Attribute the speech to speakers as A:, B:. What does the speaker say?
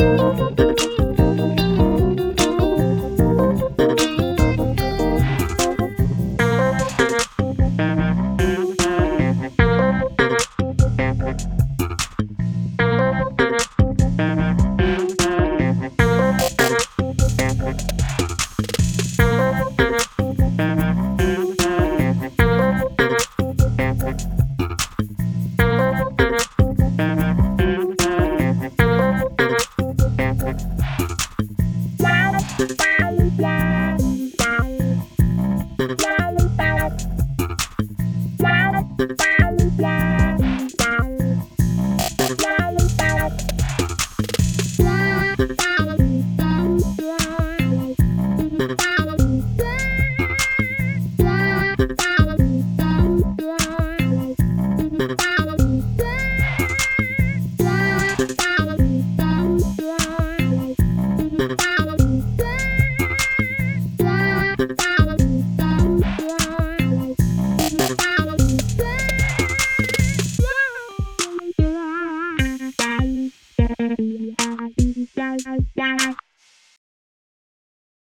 A: thank you c h ơ